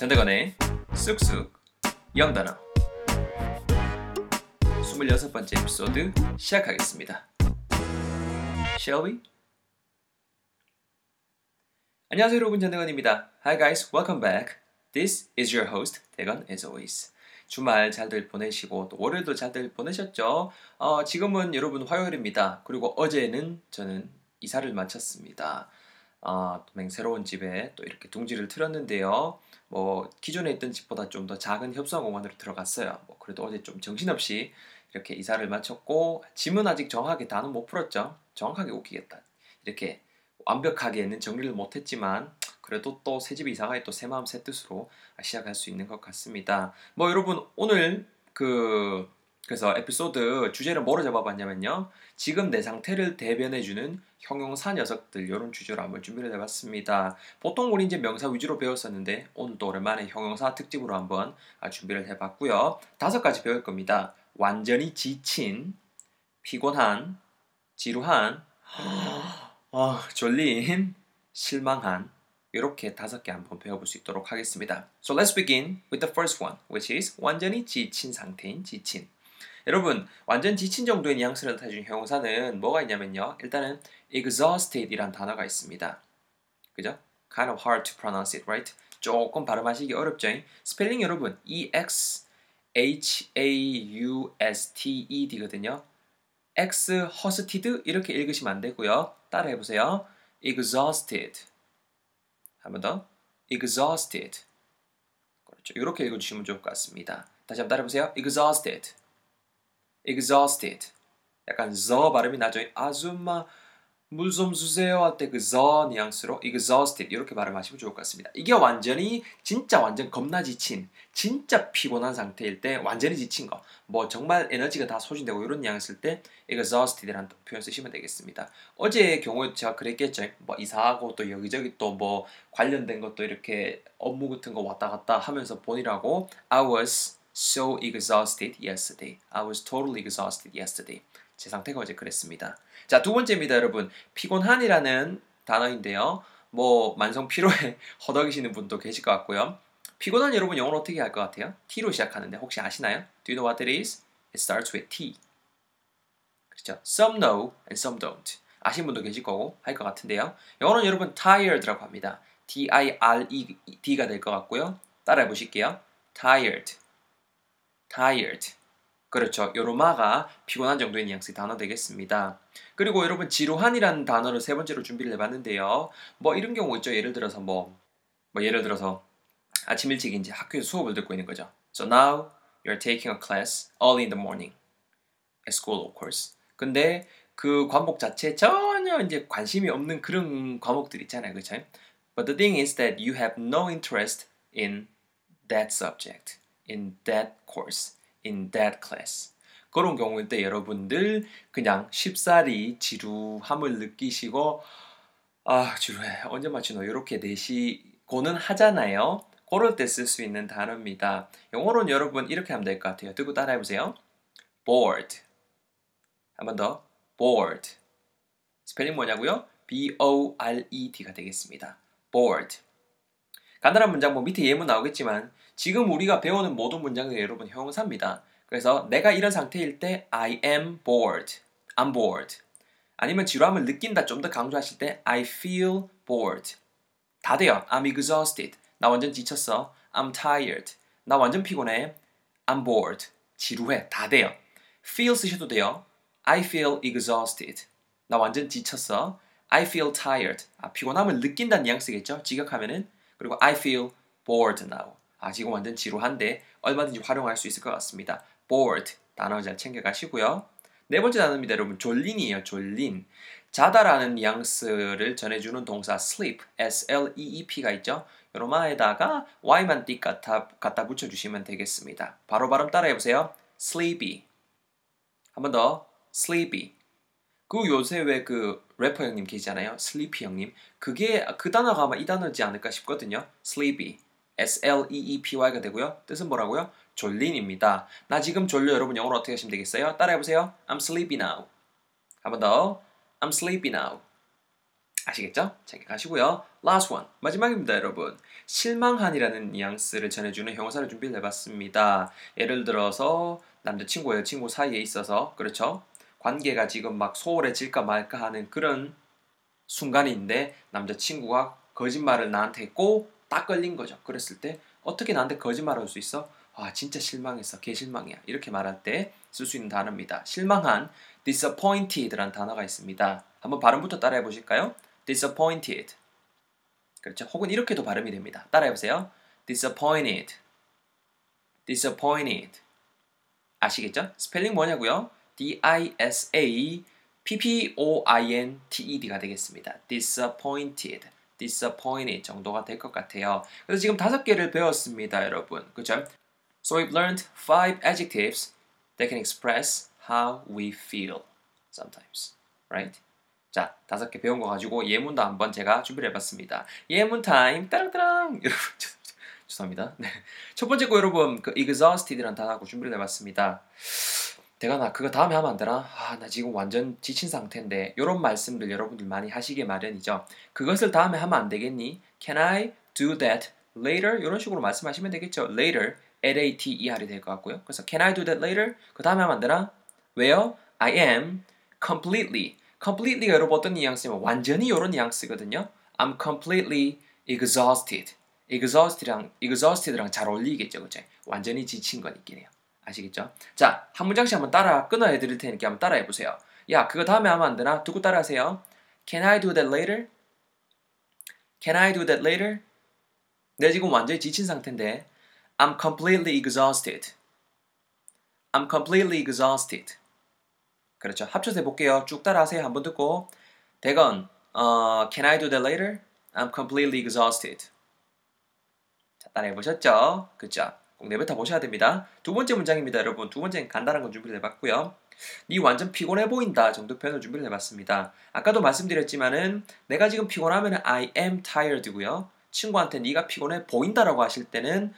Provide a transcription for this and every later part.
전대건의 쑥쑥 영단어 26번째 에피소드 시작하겠습니다. Shall we? 안녕하세요 여러분 전대건입니다. Hi guys, welcome back. This is your host 대건 as always. 주말 잘들 보내시고 또 월요일도 잘들 보내셨죠? 어, 지금은 여러분 화요일입니다. 그리고 어제는 저는 이사를 마쳤습니다. 어, 새로운 집에 또 이렇게 둥지를 틀었는데요. 뭐 기존에 있던 집보다 좀 더 작은 협소한 공간으로 들어갔어요. 뭐 그래도 어제 좀 정신없이 이렇게 이사를 마쳤고 짐은 아직 정확하게 다는 못 풀었죠. 정확하게 웃기겠다. 이렇게 완벽하게는 정리를 못했지만 그래도 또 새 집에 이사가 또 새 마음 새 뜻으로 시작할 수 있는 것 같습니다. 뭐 여러분 오늘 그 그래서 에피소드 주제를 뭐로 잡아봤냐면요. 지금 내 상태를 대변해주는 형용사 녀석들 이런 주제로 한번 준비를 해봤습니다. 보통 우리 이제 명사 위주로 배웠었는데 오늘 또 오랜만에 형용사 특집으로 한번 아, 준비를 해봤고요. 다섯 가지 배울 겁니다. 완전히 지친, 피곤한, 지루한, 아, 졸린, 실망한 이렇게 다섯 개 한번 배워볼 수 있도록 하겠습니다. So let's begin with the first one, which is 완전히 지친 상태인 지친. 여러분 완전 지친 정도의 뉘앙스를 나타내준 형용사는 뭐가 있냐면요. 일단은 exhausted이란 단어가 있습니다. 그죠? Kind of hard to pronounce it, right? 조금 발음하시기 어렵죠. 스펠링 여러분 E X H A U S T E D거든요. X husted 이렇게 읽으시면 안 되고요. 따라해 보세요. exhausted. 한 번 더. exhausted. 그렇죠. 이렇게 읽어 주시면 좋을 것 같습니다. 다시 한번 따라해 보세요. exhausted. Exhausted. 약간 저 발음이 나죠. 아줌마 물 좀 주세요 할 때그저 뉘앙스로 exhausted 이렇게 발음하시면 좋을 것 같습니다. 이게 완전히 진짜 완전 겁나 지친 진짜 피곤한 상태일 때 완전히 지친 거. 뭐 정말 에너지가 다 소진되고 이런 뉘앙스일 때 exhausted라는 표현 쓰시면 되겠습니다. 어제의 경우에 제가 그랬겠죠. 뭐 이사하고 또 여기저기 또 뭐 관련된 것도 이렇게 업무 같은 거 왔다 갔다 하면서 보니라고 I was so exhausted yesterday. I was totally exhausted yesterday. 제 상태가 어제 그랬습니다. 자, 두 번째입니다, 여러분. 피곤한이라는 단어인데요. 뭐 만성 피로에 허덕이시는 분도 계실 것 같고요. 피곤한 여러분 영어로 어떻게 할 것 같아요? T로 시작하는데 혹시 아시나요? Do you know what it is? It starts with T. 그렇죠? Some know and some don't. 아신 분도 계실 거고 할 것 같은데요. 영어로는 여러분 tired라고 합니다. T-I-R-E-D가 될 것 같고요. 따라해 보실게요. tired. Tired. 그렇죠. 요로마가 피곤한 정도의 뉘앙스의 단어 되겠습니다. 그리고 여러분 지루한이라는 단어를 세 번째로 준비를 해봤는데요. 뭐 이런 경우 있죠. 예를 들어서 뭐, 뭐 예를 들어서 아침 일찍 이제 학교에서 수업을 듣고 있는 거죠. So now you're taking a class early in the morning at school, of course. 근데 그 과목 자체에 전혀 이제 관심이 없는 그런 과목들 있잖아요. 그렇죠? But the thing is that you have no interest in that subject. In that course, in that class. 그런 경우일 때 여러분들 그냥 쉽사리 지루함을 느끼시고 아 지루해 언제 마치노 이렇게 내시고는 하잖아요. 그럴 때 쓸 수 있는 단어입니다. 영어로는 여러분 이렇게 하면 될 것 같아요. 듣고 따라해 보세요. bored. 한번 더. bored. 스펠링 뭐냐고요? B-O-R-E-D가 되겠습니다. bored. 간단한 문장 뭐 밑에 예문 나오겠지만 지금 우리가 배우는 모든 문장이 여러분 형용사입니다. 그래서 내가 이런 상태일 때 I am bored. I'm bored. 아니면 지루함을 느낀다 좀 더 강조하실 때 I feel bored. 다 돼요. I'm exhausted. 나 완전 지쳤어. I'm tired. 나 완전 피곤해. I'm bored. 지루해. 다 돼요. feel 쓰셔도 돼요. I feel exhausted. 나 완전 지쳤어. I feel tired. 아, 피곤함을 느낀다는 뉘앙스겠죠? 직역하면은. 그리고 I feel bored now. 아, 지금 완전 지루한데 얼마든지 활용할 수 있을 것 같습니다. bored 단어 잘 챙겨가시고요. 네 번째 단어입니다, 여러분. 졸린이에요, 졸린. 자다라는 뉘앙스를 전해주는 동사 sleep, S-L-E-E-P가 있죠. 요로마에다가 Y만 띡 갖다, 갖다 붙여주시면 되겠습니다. 바로 발음 따라해보세요. sleepy. 한 번 더. sleepy. 그 요새 왜 그 래퍼 형님 계시잖아요. sleepy 형님. 그게 그 단어가 아마 이 단어지 않을까 싶거든요. sleepy. S-L-E-E-P-Y가 되고요. 뜻은 뭐라고요? 졸린입니다. 나 지금 졸려 여러분 영어로 어떻게 하시면 되겠어요? 따라해 보세요. I'm sleepy now. 한 번 더. I'm sleepy now. 아시겠죠? 자기가시고요. Last one. 마지막입니다, 여러분. 실망한이라는 뉘앙스를 전해주는 형용사를 준비를 해봤습니다. 예를 들어서 남자친구, 여자친구 사이에 있어서 그렇죠? 관계가 지금 막 소홀해질까 말까 하는 그런 순간인데 남자친구가 거짓말을 나한테 했고 딱 걸린 거죠. 그랬을 때 어떻게 나한테 거짓말할 수 있어? 아 진짜 실망했어. 개 실망이야. 이렇게 말할 때 쓸 수 있는 단어입니다. 실망한 disappointed라는 단어가 있습니다. 한번 발음부터 따라해 보실까요? disappointed. 그렇죠. 혹은 이렇게도 발음이 됩니다. 따라해 보세요. disappointed. disappointed. 아시겠죠? 스펠링 뭐냐고요? D-I-S-A P-P-O-I-N-T-E-D가 되겠습니다. disappointed. disappointed 정도가 될 것 같아요. 그래서 지금 다섯 개를 배웠습니다, 여러분. 그죠? So we've learned five adjectives that can express how we feel sometimes. Right? 자, 다섯 개 배운 거 가지고 예문도 한번 제가 준비를 해봤습니다. 예문 타임, 따랑따랑! 죄송합니다. 네. 첫 번째 거 여러분, 그 exhausted라는 단어하고 준비를 해봤습니다. 내가 나 그거 다음에 하면 안 되나? 아, 나 지금 완전 지친 상태인데 이런 말씀들 여러분들 많이 하시게 마련이죠. 그것을 다음에 하면 안 되겠니? Can I do that later? 이런 식으로 말씀하시면 되겠죠. Later, L-A-T-E-R이 될 것 같고요. 그래서 Can I do that later? 그 다음에 하면 안 되나? 왜요? I am completely. completely가 여러분 어떤 뉘앙스냐면 완전히 이런 뉘앙스거든요. I'm completely exhausted. exhausted랑 exhausted랑 잘 어울리겠죠, 그죠? 완전히 지친 건 있긴 해요. 아시겠죠? 자, 한 문장씩 한번 따라 끊어야 드릴 테니까 한번 따라해 보세요. 야, 그거 다음에 하면 안 되나? 듣고 따라하세요. Can I do that later? Can I do that later? 내 지금 완전히 지친 상태인데 I'm completely exhausted. I'm completely exhausted. 그렇죠. 합쳐서 해볼게요. 쭉 따라하세요. 한번 듣고 대건 어, Can I do that later? I'm completely exhausted. 자, 따라해 보셨죠? 그죠? 꼭 내뱉어 보셔야 됩니다. 두 번째 문장입니다, 여러분. 두 번째는 간단한 건 준비를 해봤고요. 네 완전 피곤해 보인다 정도 표현을 준비를 해봤습니다. 아까도 말씀드렸지만은 내가 지금 피곤하면 I am tired고요. 친구한테 네가 피곤해 보인다라고 하실 때는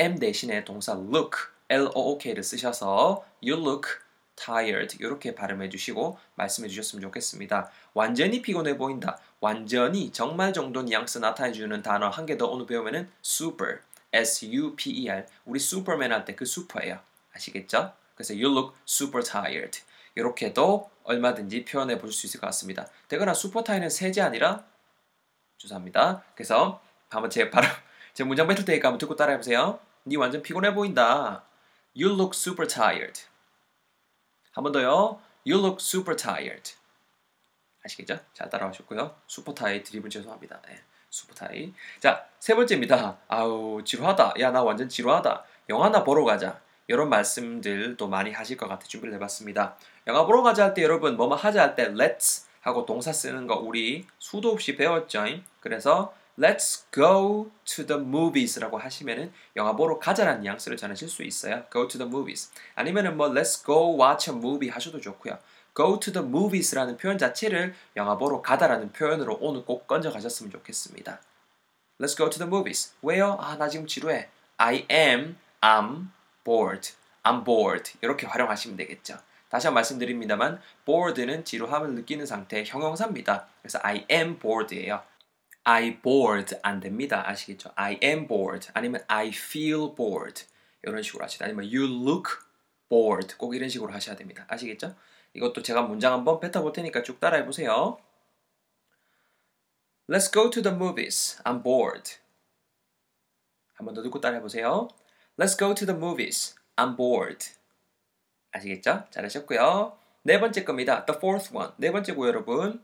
am 대신에 동사 look, L-O-O-K를 쓰셔서 you look tired 이렇게 발음해 주시고 말씀해 주셨으면 좋겠습니다. 완전히 피곤해 보인다. 완전히 정말 정도 뉘앙스 나타내 주는 단어 한 개 더 오늘 배우면은 super, S-U-P-E-R 우리 슈퍼맨 할때그 슈퍼예요. 아시겠죠? 그래서 you look super tired 이렇게도 얼마든지 표현해 볼 수 있을 것 같습니다. 되거나 super tired는 세제 아니라 죄송합니다. 그래서 한번 제 바로 제 문장 뱉을 테니까 한번 듣고 따라해 보세요. 네 완전 피곤해 보인다. You look super tired. 한 번 더요. You look super tired. 아시겠죠? 잘 따라오셨고요. 슈퍼타이 드립을 죄송합니다. 네, 슈퍼타이. 자, 세 번째입니다. 아우, 지루하다. 야, 나 완전 지루하다. 영화나 보러 가자. 이런 말씀들도 많이 하실 것 같아 준비를 해봤습니다. 영화 보러 가자 할 때 여러분 뭐뭐 하자 할 때 let's 하고 동사 쓰는 거 우리 수도 없이 배웠죠. 그래서 Let's go to the movies라고 하시면은 영화 보러 가자라는 뉘앙스를 전하실 수 있어요. Go to the movies. 아니면은 뭐 Let's go watch a movie 하셔도 좋고요. Go to the movies라는 표현 자체를 영화 보러 가다라는 표현으로 오늘 꼭 건져 가셨으면 좋겠습니다. Let's go to the movies. 왜요? 아, 나 지금 지루해. I am, I'm bored. I'm bored. 이렇게 활용하시면 되겠죠. 다시 한 번 말씀드립니다만 bored는 지루함을 느끼는 상태의 형용사입니다. 그래서 I am bored예요. I bored 안 됩니다. 아시겠죠? I am bored 아니면 I feel bored 이런 식으로 하시다. 아니면 you look bored 꼭 이런 식으로 하셔야 됩니다. 아시겠죠? 이것도 제가 문장 한번 뱉어볼 테니까 쭉 따라해 보세요. Let's go to the movies. I'm bored. 한번 더 듣고 따라해 보세요. Let's go to the movies. I'm bored. 아시겠죠? 잘하셨고요. 네 번째 겁니다. The fourth one. 네 번째고 여러분.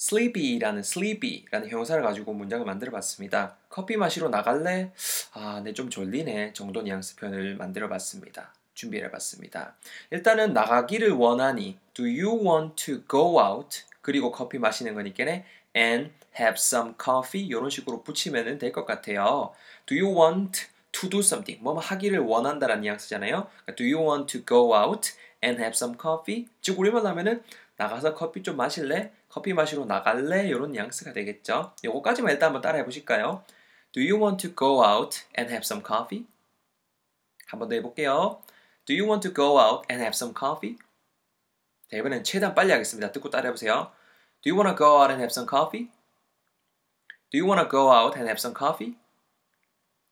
sleepy라는 sleepy라는 형용사를 가지고 문장을 만들어 봤습니다. 커피 마시러 나갈래? 아, 네, 좀 졸리네. 정도 뉘앙스 표현을 만들어 봤습니다. 준비해 봤습니다. 일단은 나가기를 원하니 Do you want to go out? 그리고 커피 마시는 거니까네 and have some coffee 이런 식으로 붙이면 될 것 같아요. Do you want to do something? 뭐 하기를 원한다라는 뉘앙스잖아요. Do you want to go out and have some coffee? 즉 우리말 하면은 나가서 커피 좀 마실래? 커피 마시러 나갈래? 이런 뉘앙스가 되겠죠. 요거까지만 일단 한번 따라해 보실까요? Do you want to go out and have some coffee? 한번 더 해볼게요. Do you want to go out and have some coffee? 자, 이번엔 최대한 빨리 하겠습니다. 듣고 따라해 보세요. Do you wanna go out and have some coffee? Do you wanna go out and have some coffee?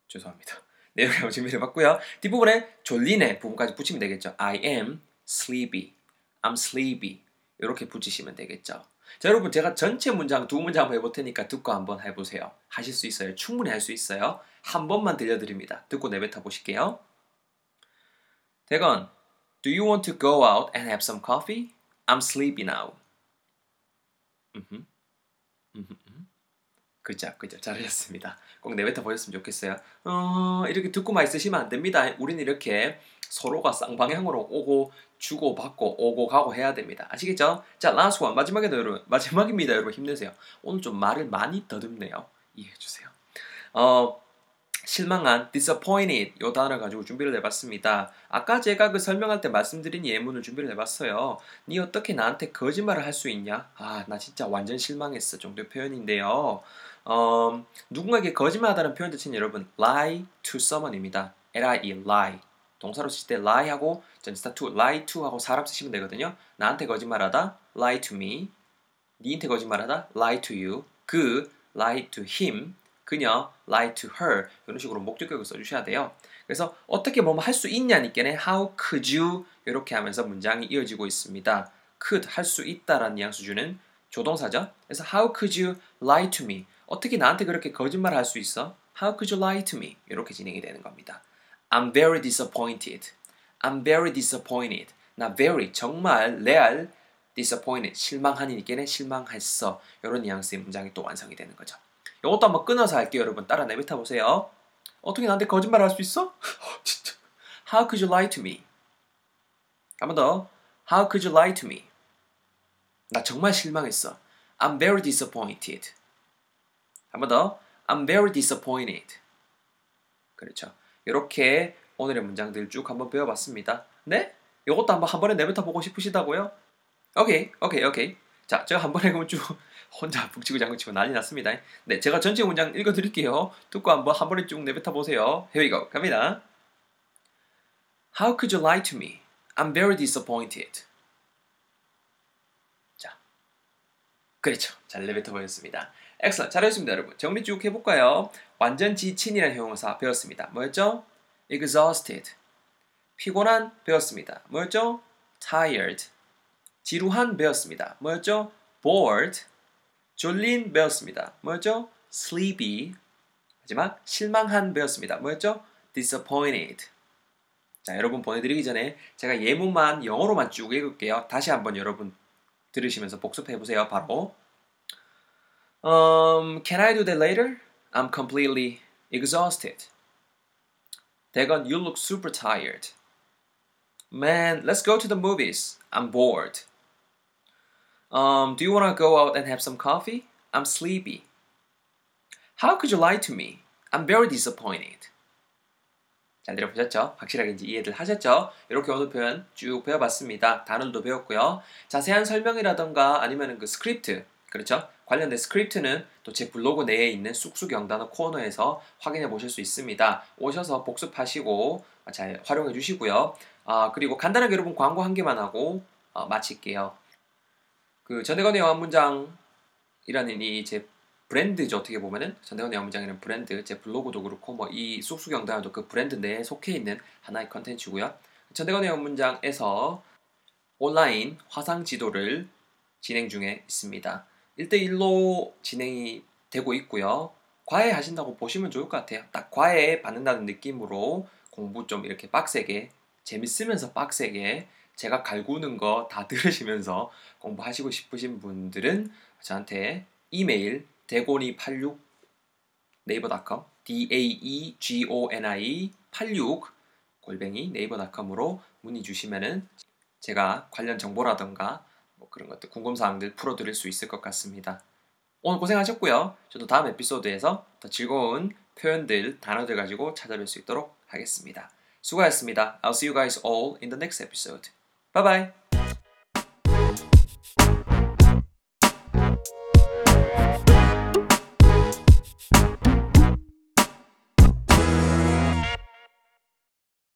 죄송합니다. 내용을 한번 준비를 해봤고요. 뒷부분에 졸리네 부분까지 붙이면 되겠죠. I am sleepy. I'm sleepy. 이렇게 붙이시면 되겠죠. 자, 여러분 제가 전체 문장 두 문장 한번 해볼 테니까 듣고 한번 해보세요. 하실 수 있어요. 충분히 할 수 있어요. 한 번만 들려드립니다. 듣고 내뱉어 보실게요. 대건, do you want to go out and have some coffee? I'm sleepy now. 음흠. 음흠. 그죠, 그죠. 잘하셨습니다. 꼭 내뱉어 보셨으면 좋겠어요. 어, 이렇게 듣고만 있으시면 안 됩니다. 우리는 이렇게 서로가 쌍방향으로 오고 주고 받고 오고 가고 해야 됩니다. 아시겠죠? 자, 원 마지막에도 여러분 마지막입니다. 여러분 힘내세요. 오늘 좀 말을 많이 더듬네요. 이해해 주세요. 어, 실망한 disappointed 요 단어를 가지고 준비를 해봤습니다. 아까 제가 그 설명할 때 말씀드린 예문을 준비를 해봤어요. 니 어떻게 나한테 거짓말을 할 수 있냐? 아, 나 진짜 완전 실망했어 정도의 표현인데요. 어, 누군가에게 거짓말하다는 표현 자체는 여러분 lie to someone입니다. L-I-E, lie. 동사로 쓸때 lie하고 전치사 to, lie to 하고 사람 쓰시면 되거든요. 나한테 거짓말하다, lie to me. 니한테 거짓말하다, lie to you. 그, lie to him. 그녀, lie to her. 이런 식으로 목적격을 써주셔야 돼요. 그래서 어떻게 뭐뭐 할수 있냐니께는 how could you 이렇게 하면서 문장이 이어지고 있습니다. could 할 수 있다라는 뉘앙스 주는 조동사죠. 그래서 how could you lie to me? 어떻게 나한테 그렇게 거짓말 할 수 있어? How could you lie to me? 이렇게 진행이 되는 겁니다. I'm very disappointed. I'm very disappointed. 나 very 정말 레알 disappointed 실망하니께는 실망했어. 이런 뉘앙스의 문장이 또 완성이 되는 거죠. 이것도 한번 끊어서 할게요, 여러분. 따라 내뱉어 보세요. 어떻게 나한테 거짓말 할 수 있어? 진짜. How could you lie to me? 한 번 더. How could you lie to me? 나 정말 실망했어. I'm very disappointed. 한 번 더. I'm very disappointed. 그렇죠. 이렇게 오늘의 문장들 쭉 한번 배워봤습니다. 네? 이것도 한번 한 번에 내뱉어 보고 싶으시다고요? 오케이, 오케이, 오케이. 자, 제가 한 번에 그럼 쭉 혼자 북치고 장구치고 난리 났습니다. 네, 제가 전체 문장 읽어드릴게요. 듣고 한번 한 번에 쭉 내뱉어 보세요. Here we go. 갑니다. How could you lie to me? I'm very disappointed. 자, 그렇죠. 잘 내뱉어 보였습니다. 엑셀 잘했습니다, 여러분. 정리 쭉 해볼까요? 완전 지친이라는 형용사 배웠습니다. 뭐였죠? exhausted. 피곤한 배웠습니다. 뭐였죠? tired. 지루한 배웠습니다. 뭐였죠? bored. 졸린 배웠습니다. 뭐였죠? sleepy. 마지막 실망한 배웠습니다. 뭐였죠? disappointed. 자, 여러분 보내드리기 전에 제가 예문만 영어로만 쭉 읽을게요. 다시 한번 여러분 들으시면서 복습해 보세요. 바로 Um, can I do that later? I'm completely exhausted. Dagon, you look super tired. Man, let's go to the movies. I'm bored. Um, do you want to go out and have some coffee? I'm sleepy. How could you lie to me? I'm very disappointed. 잘 들어보셨죠? 확실하게 이제 이해를 하셨죠? 이렇게 오늘 표현 쭉 배워봤습니다. 단어도 배웠고요. 자세한 설명이라던가 아니면 그 스크립트, 그렇죠? 관련된 스크립트는 또 제 블로그 내에 있는 쑥쑥 영단어 코너에서 확인해 보실 수 있습니다. 오셔서 복습하시고 잘 활용해 주시고요. 아, 그리고 간단하게 여러분 광고 한 개만 하고 어, 마칠게요. 그 전대건의 영화문장이라는 이 제 브랜드죠 어떻게 보면은 전대건의 영화문장이라는 브랜드 제 블로그도 그렇고 뭐 이 쑥쑥 영단어도 그 브랜드 내에 속해 있는 하나의 컨텐츠고요. 전대건의 영화문장에서 온라인 화상 지도를 진행 중에 있습니다. 1대1로 진행이 되고 있고요. 과외 하신다고 보시면 좋을 것 같아요. 딱 과외 받는다는 느낌으로 공부 좀 이렇게 빡세게 재밌으면서 빡세게 제가 갈구는 거 다 들으시면서 공부하시고 싶으신 분들은 저한테 이메일 대곤이 86 네이버닷컴 daegoni 86 골뱅이 네이버닷컴으로 문의 주시면은 제가 관련 정보라던가 뭐 그런 것들 궁금사항들 풀어드릴 수 있을 것 같습니다. 오늘 고생하셨고요. 저도 다음 에피소드에서 더 즐거운 표현들, 단어들 가지고 찾아뵐 수 있도록 하겠습니다. 수고하셨습니다. I'll see you guys all in the next episode. 拜拜。